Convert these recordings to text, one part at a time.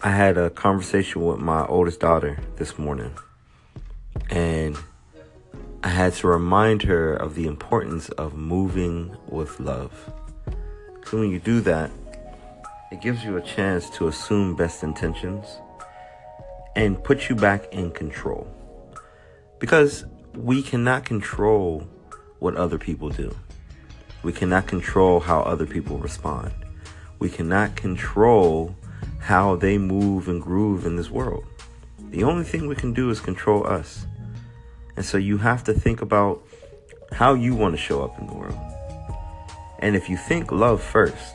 I had a conversation with my oldest daughter this morning, and I had to remind her of the importance of moving with love. So when you do that, it gives you a chance to assume best intentions and put you back in control. Because we cannot control what other people do. We cannot control how other people respond. We cannot control how they move and groove in this world. The only thing we can do is control us. And so you have to think about how you want to show up in the world. And if you think love first,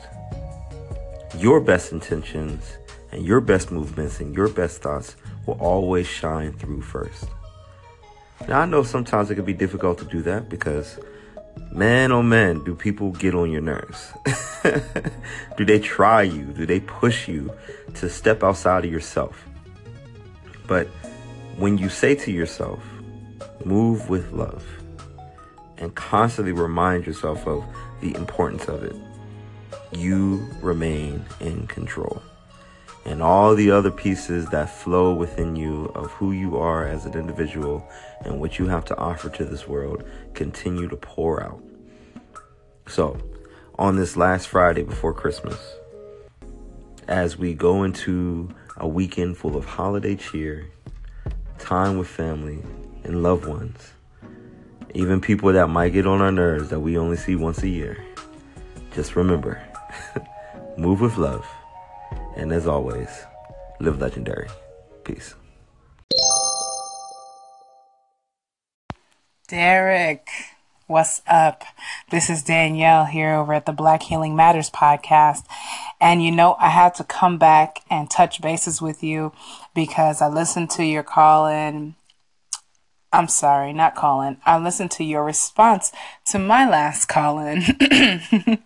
your best intentions and your best movements and your best thoughts will always shine through first. Now, I know sometimes it can be difficult to do that because, man, oh man, do people get on your nerves? do they try you? Do they push you to step outside of yourself? But when you say to yourself, move with love, and constantly remind yourself of the importance of it, you remain in control and all the other pieces that flow within you of who you are as an individual and what you have to offer to this world continue to pour out. So, on this last Friday before Christmas, as we go into a weekend full of holiday cheer, time with family and loved ones, even people that might get on our nerves that we only see once a year, just remember move with love and as always, live legendary. Peace. Derek, what's up? This is Danielle here over at the Black Healing Matters podcast. And you know, I had to come back and touch bases with you because I listened to your call in I'm sorry, not calling. I listened to your response to my last call in.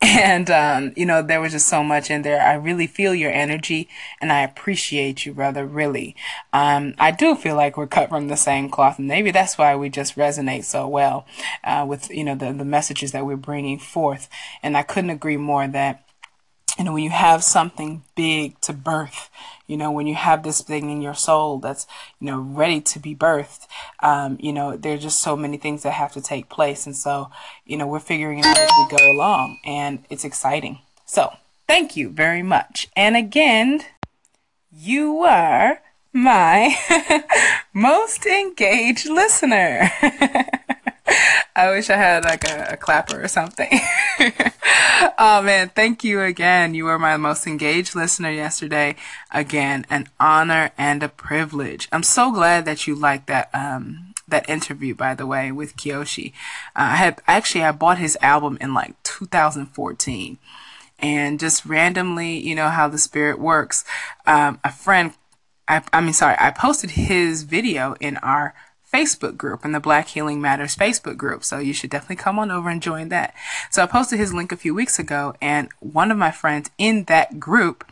and, um, you know, there was just so much in there. I really feel your energy and I appreciate you, brother, really. Um, I do feel like we're cut from the same cloth and maybe that's why we just resonate so well, uh, with, you know, the, the messages that we're bringing forth. And I couldn't agree more that know, when you have something big to birth, you know, when you have this thing in your soul that's, you know, ready to be birthed, um, you know, there's just so many things that have to take place. And so, you know, we're figuring it out as we go along and it's exciting. So thank you very much. And again, you are my most engaged listener. I wish I had like a, a clapper or something. oh man, thank you again. You were my most engaged listener yesterday. Again, an honor and a privilege. I'm so glad that you liked that um that interview by the way with Kiyoshi. Uh, I had actually I bought his album in like 2014 and just randomly, you know how the spirit works. Um, a friend I, I mean sorry, I posted his video in our Facebook group in the Black Healing Matters Facebook group. So you should definitely come on over and join that. So I posted his link a few weeks ago and one of my friends in that group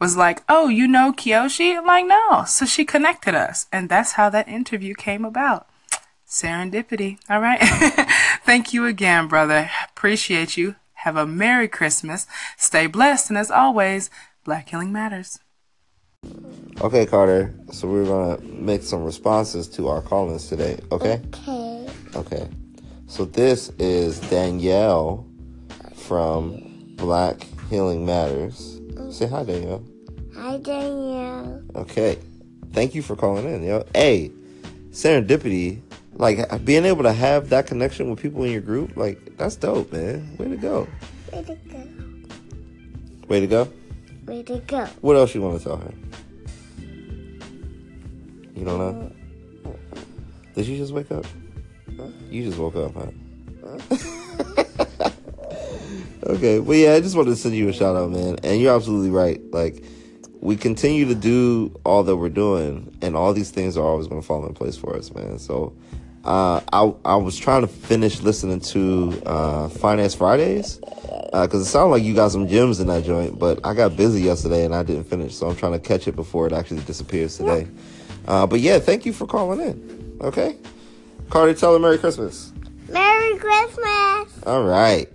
was like, Oh, you know Kyoshi? I'm like, no. So she connected us and that's how that interview came about. Serendipity. All right. Thank you again, brother. Appreciate you. Have a Merry Christmas. Stay blessed. And as always, Black Healing Matters. Okay, Carter. So we're gonna make some responses to our callings today. Okay. Okay. Okay. So this is Danielle from Black Healing Matters. Mm. Say hi, Danielle. Hi, Danielle. Okay. Thank you for calling in, yo. Hey, serendipity, like being able to have that connection with people in your group, like that's dope, man. Way to go. Way to go. Way to go. Way to go. What else you want to tell her? You don't know? Did you just wake up? You just woke up, huh? okay, but yeah, I just wanted to send you a shout out, man. And you're absolutely right. Like, we continue to do all that we're doing, and all these things are always going to fall in place for us, man. So, uh, I I was trying to finish listening to uh, Finance Fridays because uh, it sounded like you got some gems in that joint, but I got busy yesterday and I didn't finish, so I'm trying to catch it before it actually disappears today. Uh, but yeah, thank you for calling in. Okay, Carter, tell her Merry Christmas. Merry Christmas. All right.